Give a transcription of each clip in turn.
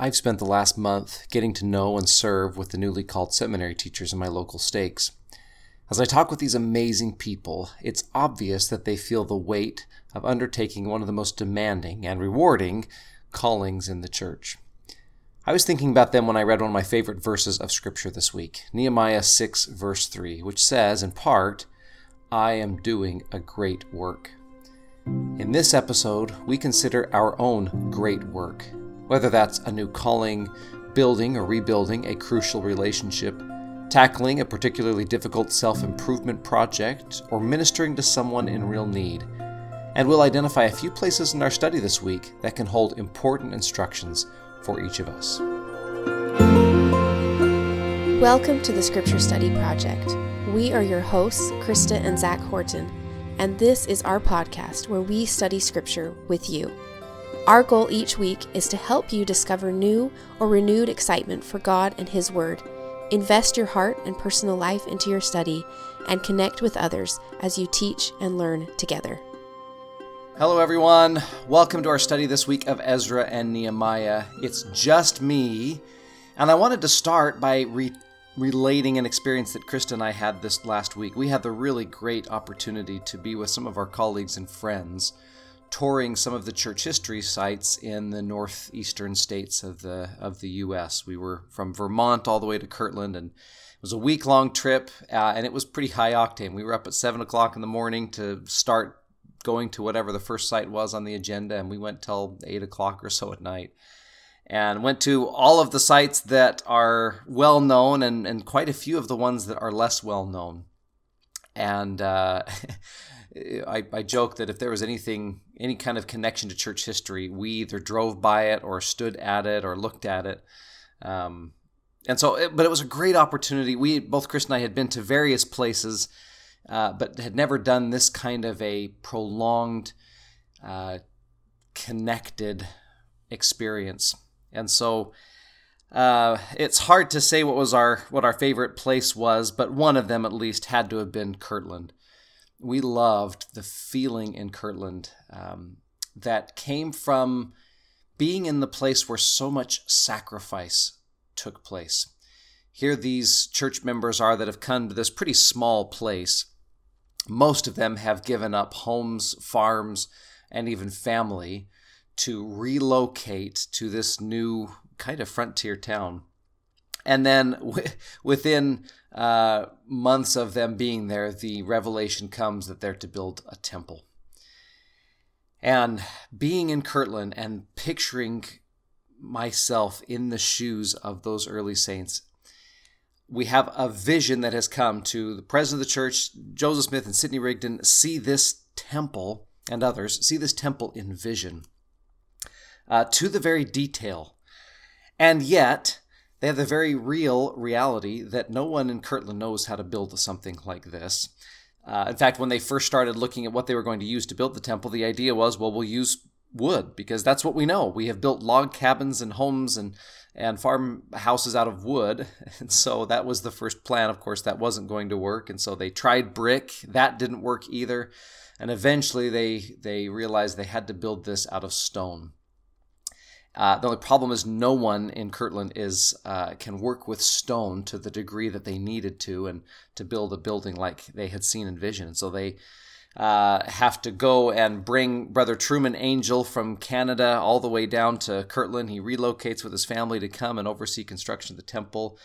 I've spent the last month getting to know and serve with the newly called seminary teachers in my local stakes. As I talk with these amazing people, it's obvious that they feel the weight of undertaking one of the most demanding and rewarding callings in the church. I was thinking about them when I read one of my favorite verses of Scripture this week, Nehemiah 6, verse 3, which says, in part, I am doing a great work. In this episode, we consider our own great work whether that's a new calling, building or rebuilding a crucial relationship, tackling a particularly difficult self improvement project, or ministering to someone in real need. And we'll identify a few places in our study this week that can hold important instructions for each of us. Welcome to the Scripture Study Project. We are your hosts, Krista and Zach Horton, and this is our podcast where we study Scripture with you. Our goal each week is to help you discover new or renewed excitement for God and His Word, invest your heart and personal life into your study, and connect with others as you teach and learn together. Hello, everyone. Welcome to our study this week of Ezra and Nehemiah. It's just me, and I wanted to start by re- relating an experience that Krista and I had this last week. We had the really great opportunity to be with some of our colleagues and friends touring some of the church history sites in the northeastern states of the of the U.S. We were from Vermont all the way to Kirtland, and it was a week long trip, uh, and it was pretty high octane. We were up at seven o'clock in the morning to start going to whatever the first site was on the agenda, and we went till eight o'clock or so at night. And went to all of the sites that are well known and, and quite a few of the ones that are less well known. And uh, I, I joke that if there was anything, any kind of connection to church history, we either drove by it or stood at it or looked at it. Um, and so, it, but it was a great opportunity. We both Chris and I had been to various places, uh, but had never done this kind of a prolonged, uh, connected experience. And so, uh, it's hard to say what was our what our favorite place was, but one of them at least had to have been Kirtland we loved the feeling in Kirtland um, that came from being in the place where so much sacrifice took place. Here, these church members are that have come to this pretty small place. Most of them have given up homes, farms, and even family to relocate to this new kind of frontier town. And then w- within uh, months of them being there, the revelation comes that they're to build a temple. And being in Kirtland and picturing myself in the shoes of those early saints, we have a vision that has come to the president of the church, Joseph Smith and Sidney Rigdon, see this temple and others see this temple in vision uh, to the very detail. And yet, they have the very real reality that no one in Kirtland knows how to build something like this. Uh, in fact, when they first started looking at what they were going to use to build the temple, the idea was, well, we'll use wood because that's what we know. We have built log cabins and homes and and farmhouses out of wood, and so that was the first plan. Of course, that wasn't going to work, and so they tried brick. That didn't work either, and eventually they they realized they had to build this out of stone. Uh, the only problem is no one in Kirtland is uh, can work with stone to the degree that they needed to, and to build a building like they had seen in vision. So they uh, have to go and bring Brother Truman Angell from Canada all the way down to Kirtland. He relocates with his family to come and oversee construction of the temple.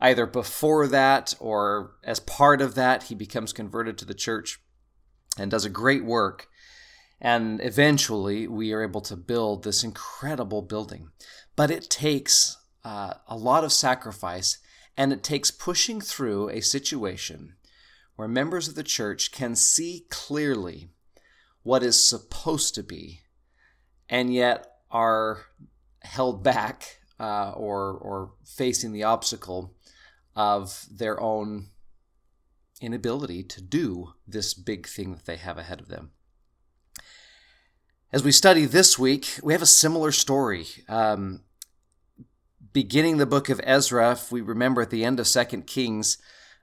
Either before that or as part of that, he becomes converted to the church and does a great work. And eventually, we are able to build this incredible building. But it takes uh, a lot of sacrifice and it takes pushing through a situation where members of the church can see clearly what is supposed to be and yet are held back uh, or, or facing the obstacle of their own inability to do this big thing that they have ahead of them. As we study this week, we have a similar story. Um, beginning the book of Ezra, if we remember at the end of Second Kings,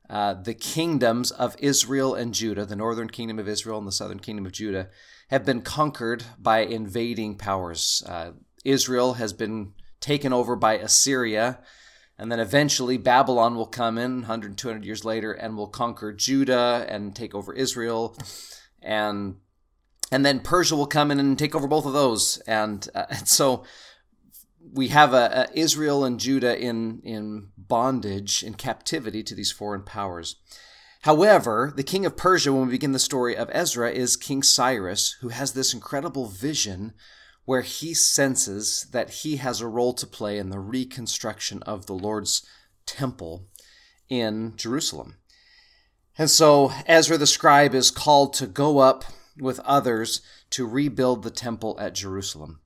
uh, the kingdoms of Israel and Judah, the northern kingdom of Israel and the southern kingdom of Judah, have been conquered by invading powers. Uh, Israel has been taken over by Assyria. And then eventually Babylon will come in 100, 200 years later and will conquer Judah and take over Israel. And and then Persia will come in and take over both of those. And, uh, and so we have a, a Israel and Judah in, in bondage, in captivity to these foreign powers. However, the king of Persia, when we begin the story of Ezra, is King Cyrus, who has this incredible vision where he senses that he has a role to play in the reconstruction of the Lord's temple in Jerusalem. And so Ezra the scribe is called to go up with others to rebuild the temple at Jerusalem.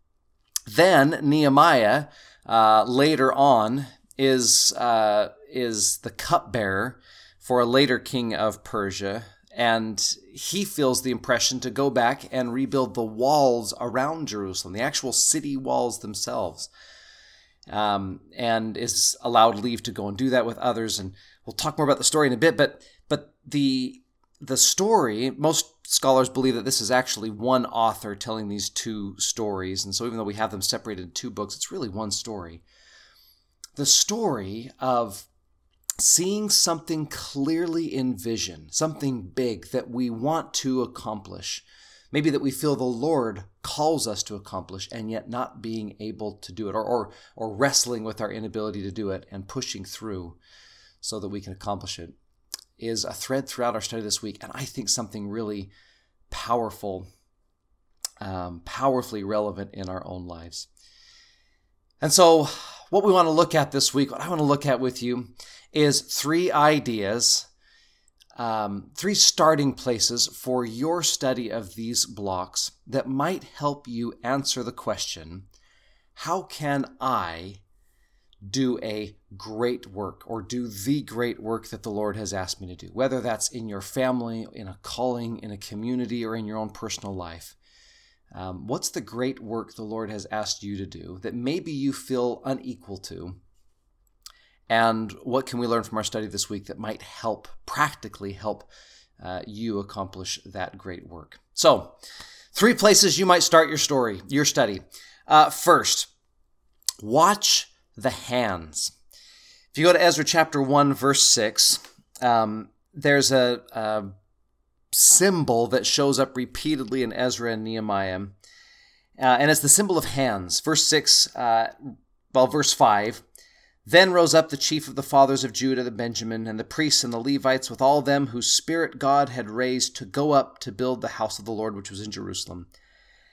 Then Nehemiah, uh, later on, is, uh, is the cupbearer for a later king of Persia, and he feels the impression to go back and rebuild the walls around Jerusalem, the actual city walls themselves, um, and is allowed leave to go and do that with others. And we'll talk more about the story in a bit. But but the the story, most scholars believe that this is actually one author telling these two stories, and so even though we have them separated in two books, it's really one story. The story of seeing something clearly in vision, something big that we want to accomplish, maybe that we feel the Lord calls us to accomplish, and yet not being able to do it, or, or, or wrestling with our inability to do it and pushing through so that we can accomplish it, is a thread throughout our study this week, and I think something really powerful, um, powerfully relevant in our own lives. And so, what we want to look at this week, what I want to look at with you, is three ideas, um, three starting places for your study of these blocks that might help you answer the question how can I do a great work or do the great work that the Lord has asked me to do, whether that's in your family, in a calling, in a community, or in your own personal life. Um, what's the great work the Lord has asked you to do that maybe you feel unequal to? And what can we learn from our study this week that might help, practically help uh, you accomplish that great work? So, three places you might start your story, your study. Uh, first, watch the hands. If you go to Ezra chapter 1, verse 6, um, there's a, a symbol that shows up repeatedly in Ezra and Nehemiah. Uh, and it's the symbol of hands. Verse 6, uh, well, verse 5 then rose up the chief of the fathers of Judah, the Benjamin, and the priests and the Levites, with all them whose spirit God had raised to go up to build the house of the Lord which was in Jerusalem.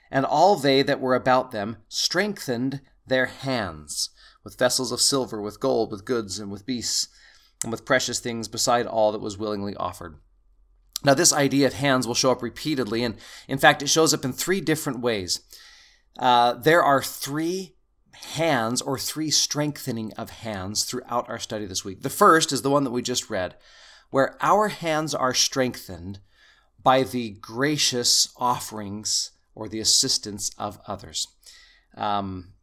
And all they that were about them strengthened their hands with vessels of silver, with gold, with goods, and with beasts, and with precious things beside all that was willingly offered. Now, this idea of hands will show up repeatedly, and in fact, it shows up in three different ways. Uh, there are three hands or three strengthening of hands throughout our study this week. The first is the one that we just read, where our hands are strengthened by the gracious offerings or the assistance of others. Um,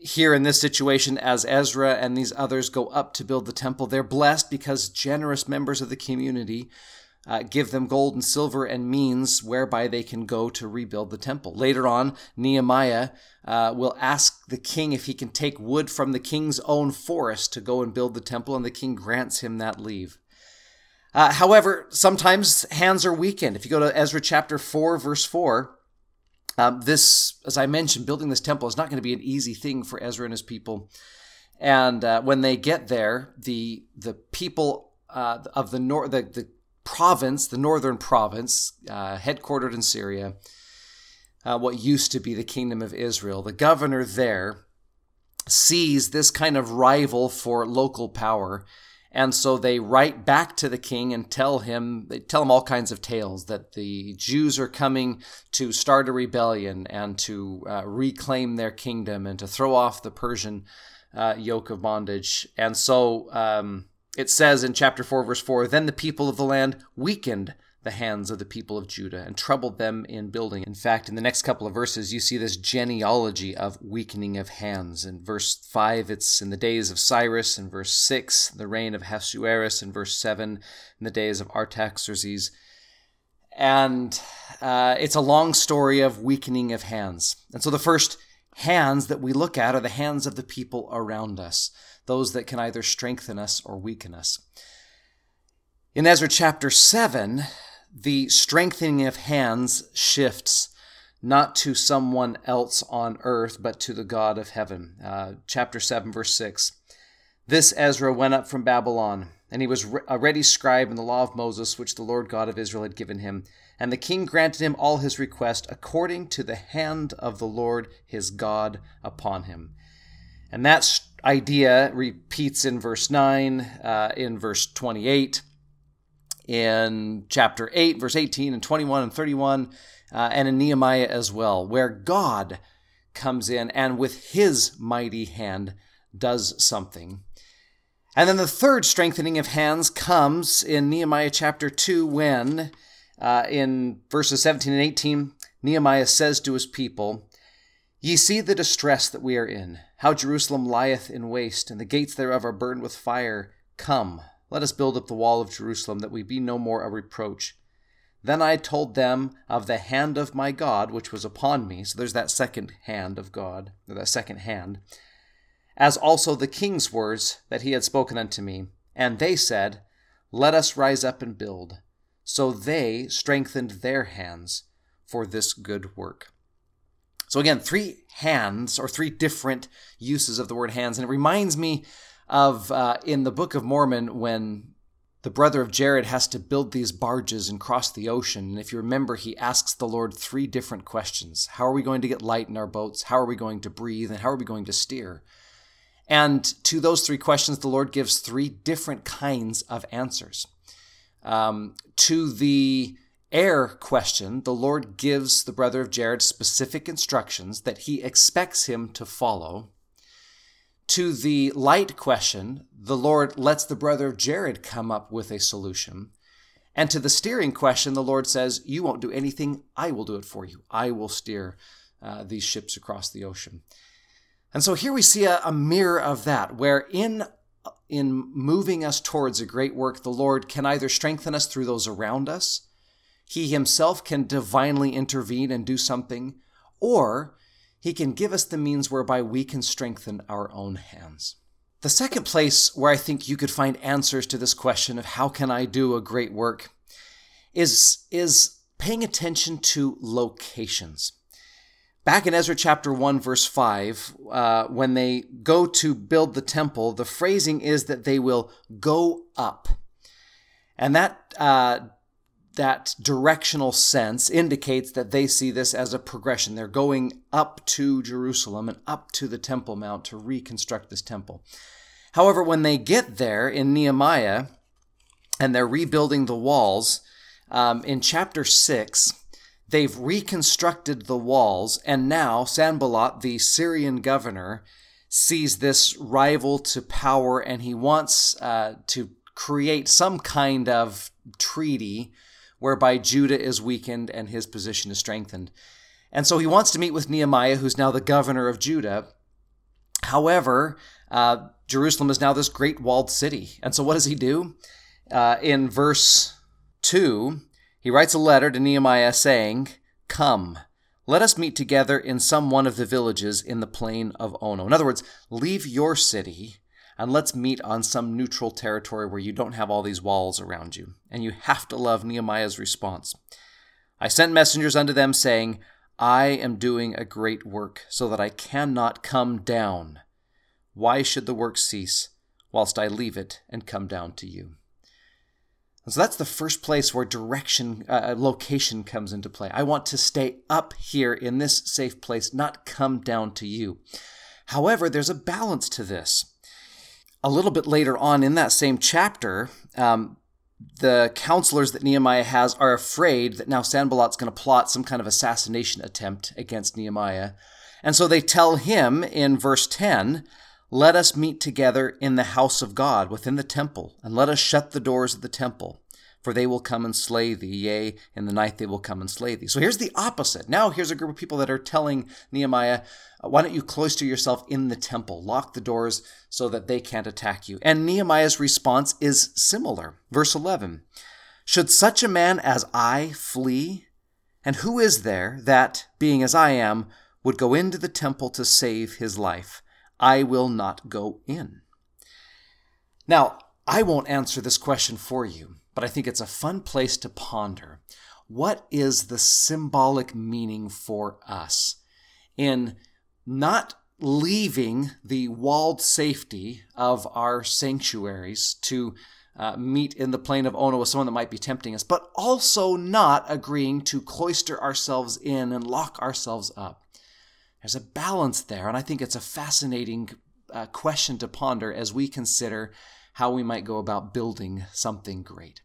here in this situation, as Ezra and these others go up to build the temple, they're blessed because generous members of the community uh, give them gold and silver and means whereby they can go to rebuild the temple. Later on, Nehemiah uh, will ask the king if he can take wood from the king's own forest to go and build the temple, and the king grants him that leave. Uh, however, sometimes hands are weakened. If you go to Ezra chapter 4, verse 4, um, this, as I mentioned, building this temple is not going to be an easy thing for Ezra and his people. And uh, when they get there, the the people uh, of the north, the, the province, the northern province, uh, headquartered in Syria, uh, what used to be the kingdom of Israel, the governor there sees this kind of rival for local power. And so they write back to the king and tell him, they tell him all kinds of tales that the Jews are coming to start a rebellion and to uh, reclaim their kingdom and to throw off the Persian uh, yoke of bondage. And so um, it says in chapter 4, verse 4 Then the people of the land weakened the hands of the people of Judah and troubled them in building. In fact, in the next couple of verses, you see this genealogy of weakening of hands. In verse 5, it's in the days of Cyrus. In verse 6, the reign of Ahasuerus. In verse 7, in the days of Artaxerxes. And uh, it's a long story of weakening of hands. And so the first hands that we look at are the hands of the people around us, those that can either strengthen us or weaken us. In Ezra chapter 7, the strengthening of hands shifts not to someone else on earth, but to the God of heaven. Uh, chapter 7, verse 6. This Ezra went up from Babylon, and he was a ready scribe in the law of Moses, which the Lord God of Israel had given him. And the king granted him all his request according to the hand of the Lord his God upon him. And that idea repeats in verse 9, uh, in verse 28, in chapter 8, verse 18 and 21 and 31, uh, and in Nehemiah as well, where God comes in and with his mighty hand does something. And then the third strengthening of hands comes in Nehemiah chapter 2 when, uh, in verses 17 and 18, Nehemiah says to his people, Ye see the distress that we are in, how Jerusalem lieth in waste, and the gates thereof are burned with fire. Come, let us build up the wall of Jerusalem, that we be no more a reproach. Then I told them of the hand of my God, which was upon me. So there's that second hand of God, or that second hand as also the king's words that he had spoken unto me. And they said, Let us rise up and build. So they strengthened their hands for this good work. So again, three hands, or three different uses of the word hands. And it reminds me of uh, in the Book of Mormon when the brother of Jared has to build these barges and cross the ocean. And if you remember, he asks the Lord three different questions How are we going to get light in our boats? How are we going to breathe? And how are we going to steer? And to those three questions, the Lord gives three different kinds of answers. Um, to the air question, the Lord gives the brother of Jared specific instructions that he expects him to follow. To the light question, the Lord lets the brother of Jared come up with a solution. And to the steering question, the Lord says, You won't do anything, I will do it for you. I will steer uh, these ships across the ocean. And so here we see a, a mirror of that, where in in moving us towards a great work, the Lord can either strengthen us through those around us, He Himself can divinely intervene and do something, or He can give us the means whereby we can strengthen our own hands. The second place where I think you could find answers to this question of how can I do a great work is, is paying attention to locations. Back in Ezra chapter 1, verse 5, uh, when they go to build the temple, the phrasing is that they will go up. And that, uh, that directional sense indicates that they see this as a progression. They're going up to Jerusalem and up to the Temple Mount to reconstruct this temple. However, when they get there in Nehemiah and they're rebuilding the walls, um, in chapter 6, They've reconstructed the walls, and now Sanballat, the Syrian governor, sees this rival to power and he wants uh, to create some kind of treaty whereby Judah is weakened and his position is strengthened. And so he wants to meet with Nehemiah, who's now the governor of Judah. However, uh, Jerusalem is now this great walled city. And so what does he do? Uh, in verse 2, he writes a letter to Nehemiah saying, Come, let us meet together in some one of the villages in the plain of Ono. In other words, leave your city and let's meet on some neutral territory where you don't have all these walls around you. And you have to love Nehemiah's response. I sent messengers unto them, saying, I am doing a great work, so that I cannot come down. Why should the work cease, whilst I leave it and come down to you? And so that's the first place where direction, uh, uh, location comes into play. I want to stay up here in this safe place, not come down to you. However, there's a balance to this. A little bit later on in that same chapter, um, the counselors that Nehemiah has are afraid that now Sanballat's going to plot some kind of assassination attempt against Nehemiah. And so they tell him in verse 10 let us meet together in the house of God within the temple, and let us shut the doors of the temple, for they will come and slay thee, yea, in the night they will come and slay thee. So here's the opposite. Now here's a group of people that are telling Nehemiah, uh, why don't you cloister yourself in the temple, lock the doors so that they can't attack you? And Nehemiah's response is similar. Verse 11 Should such a man as I flee? And who is there that, being as I am, would go into the temple to save his life. I will not go in. Now, I won't answer this question for you, but I think it's a fun place to ponder. What is the symbolic meaning for us in not leaving the walled safety of our sanctuaries to uh, meet in the plain of Ono with someone that might be tempting us, but also not agreeing to cloister ourselves in and lock ourselves up. There's a balance there, and I think it's a fascinating uh, question to ponder as we consider how we might go about building something great.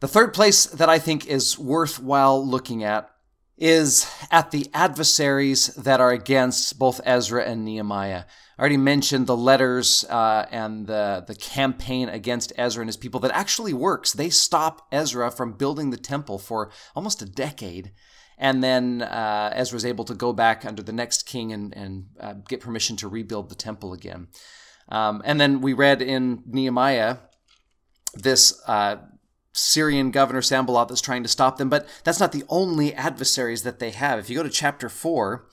The third place that I think is worthwhile looking at is at the adversaries that are against both Ezra and Nehemiah. I already mentioned the letters uh, and the, the campaign against Ezra and his people that actually works. They stop Ezra from building the temple for almost a decade. And then uh, Ezra is able to go back under the next king and, and uh, get permission to rebuild the temple again. Um, and then we read in Nehemiah this uh, Syrian governor Sanballat that's trying to stop them. But that's not the only adversaries that they have. If you go to chapter 4,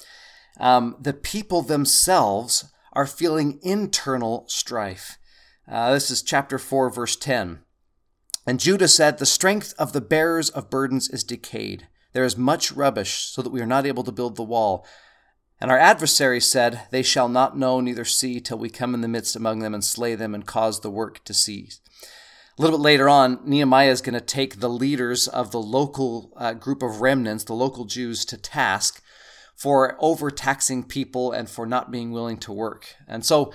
um, the people themselves are feeling internal strife. Uh, this is chapter 4, verse 10. And Judah said, The strength of the bearers of burdens is decayed. There is much rubbish, so that we are not able to build the wall. And our adversaries said, They shall not know neither see till we come in the midst among them and slay them and cause the work to cease. A little bit later on, Nehemiah is going to take the leaders of the local uh, group of remnants, the local Jews, to task for overtaxing people and for not being willing to work. And so,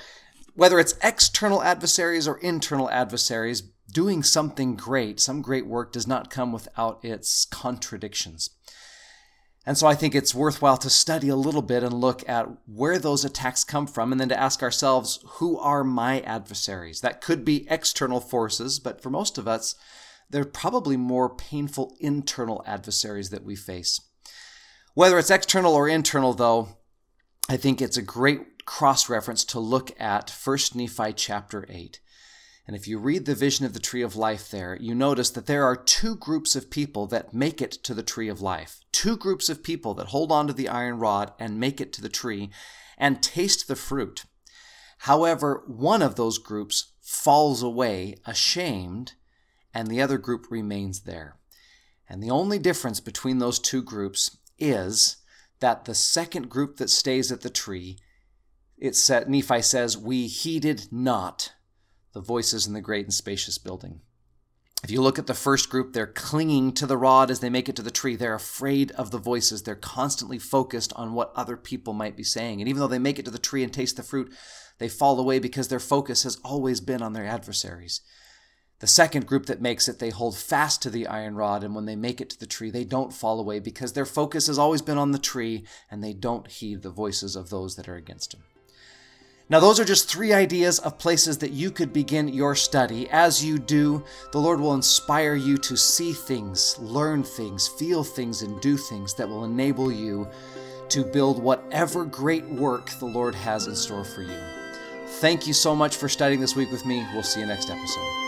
whether it's external adversaries or internal adversaries, doing something great, some great work, does not come without its contradictions. And so I think it's worthwhile to study a little bit and look at where those attacks come from and then to ask ourselves, who are my adversaries? That could be external forces, but for most of us, they're probably more painful internal adversaries that we face. Whether it's external or internal, though, I think it's a great cross reference to look at 1 Nephi chapter 8. And if you read the vision of the tree of life there, you notice that there are two groups of people that make it to the tree of life. Two groups of people that hold on to the iron rod and make it to the tree and taste the fruit. However, one of those groups falls away ashamed, and the other group remains there. And the only difference between those two groups is that the second group that stays at the tree, it said, Nephi says, we heeded not the voices in the great and spacious building. If you look at the first group, they're clinging to the rod as they make it to the tree. They're afraid of the voices. They're constantly focused on what other people might be saying. And even though they make it to the tree and taste the fruit, they fall away because their focus has always been on their adversaries. The second group that makes it, they hold fast to the iron rod, and when they make it to the tree, they don't fall away because their focus has always been on the tree and they don't heed the voices of those that are against them. Now, those are just three ideas of places that you could begin your study. As you do, the Lord will inspire you to see things, learn things, feel things, and do things that will enable you to build whatever great work the Lord has in store for you. Thank you so much for studying this week with me. We'll see you next episode.